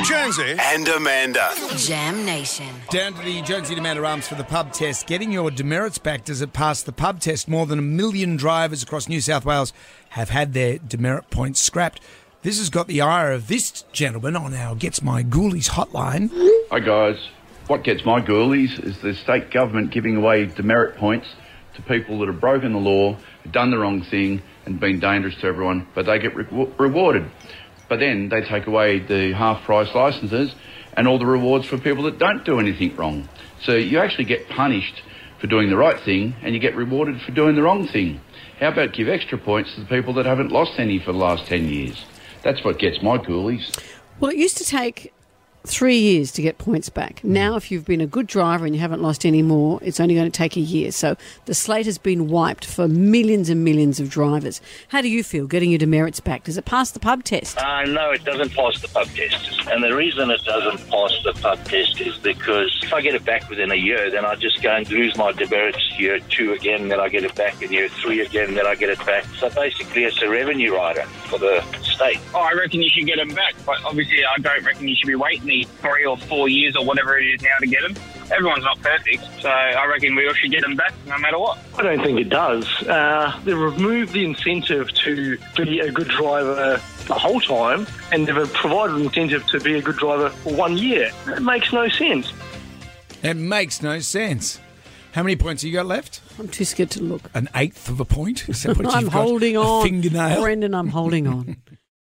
Jonesy. and Amanda. Jam Nation. Down to the Jonesy Amanda Arms for the pub test. Getting your demerits back, does it pass the pub test? More than a million drivers across New South Wales have had their demerit points scrapped. This has got the ire of this gentleman on our Gets My Goolies hotline. Hi guys. What gets my goolies is the state government giving away demerit points to people that have broken the law, done the wrong thing, and been dangerous to everyone, but they get re- rewarded. But then they take away the half price licenses and all the rewards for people that don't do anything wrong. So you actually get punished for doing the right thing and you get rewarded for doing the wrong thing. How about give extra points to the people that haven't lost any for the last 10 years? That's what gets my goolies. Well, it used to take three years to get points back. Now, if you've been a good driver and you haven't lost any more, it's only going to take a year. So the slate has been wiped for millions and millions of drivers. How do you feel getting your demerits back? Does it pass the pub test? Uh, no, it doesn't pass the pub test. And the reason it doesn't pass the pub test is because if I get it back within a year, then I just go and lose my demerits year two again, then I get it back in year three again, then I get it back. So basically, it's a revenue rider for the state. Oh, I reckon you should get them back, but obviously I don't reckon you should be waiting the three or four years or whatever it is now to get them. Everyone's not perfect, so I reckon we all should get them back no matter what. I don't think it does. Uh, they removed the incentive to be a good driver the whole time, and they've provided an incentive to be a good driver for one year. It makes no sense. It makes no sense. How many points have you got left? I'm too scared to look. An eighth of a point? Is that what I'm you've got? holding A on. fingernail? Brendan, I'm holding on.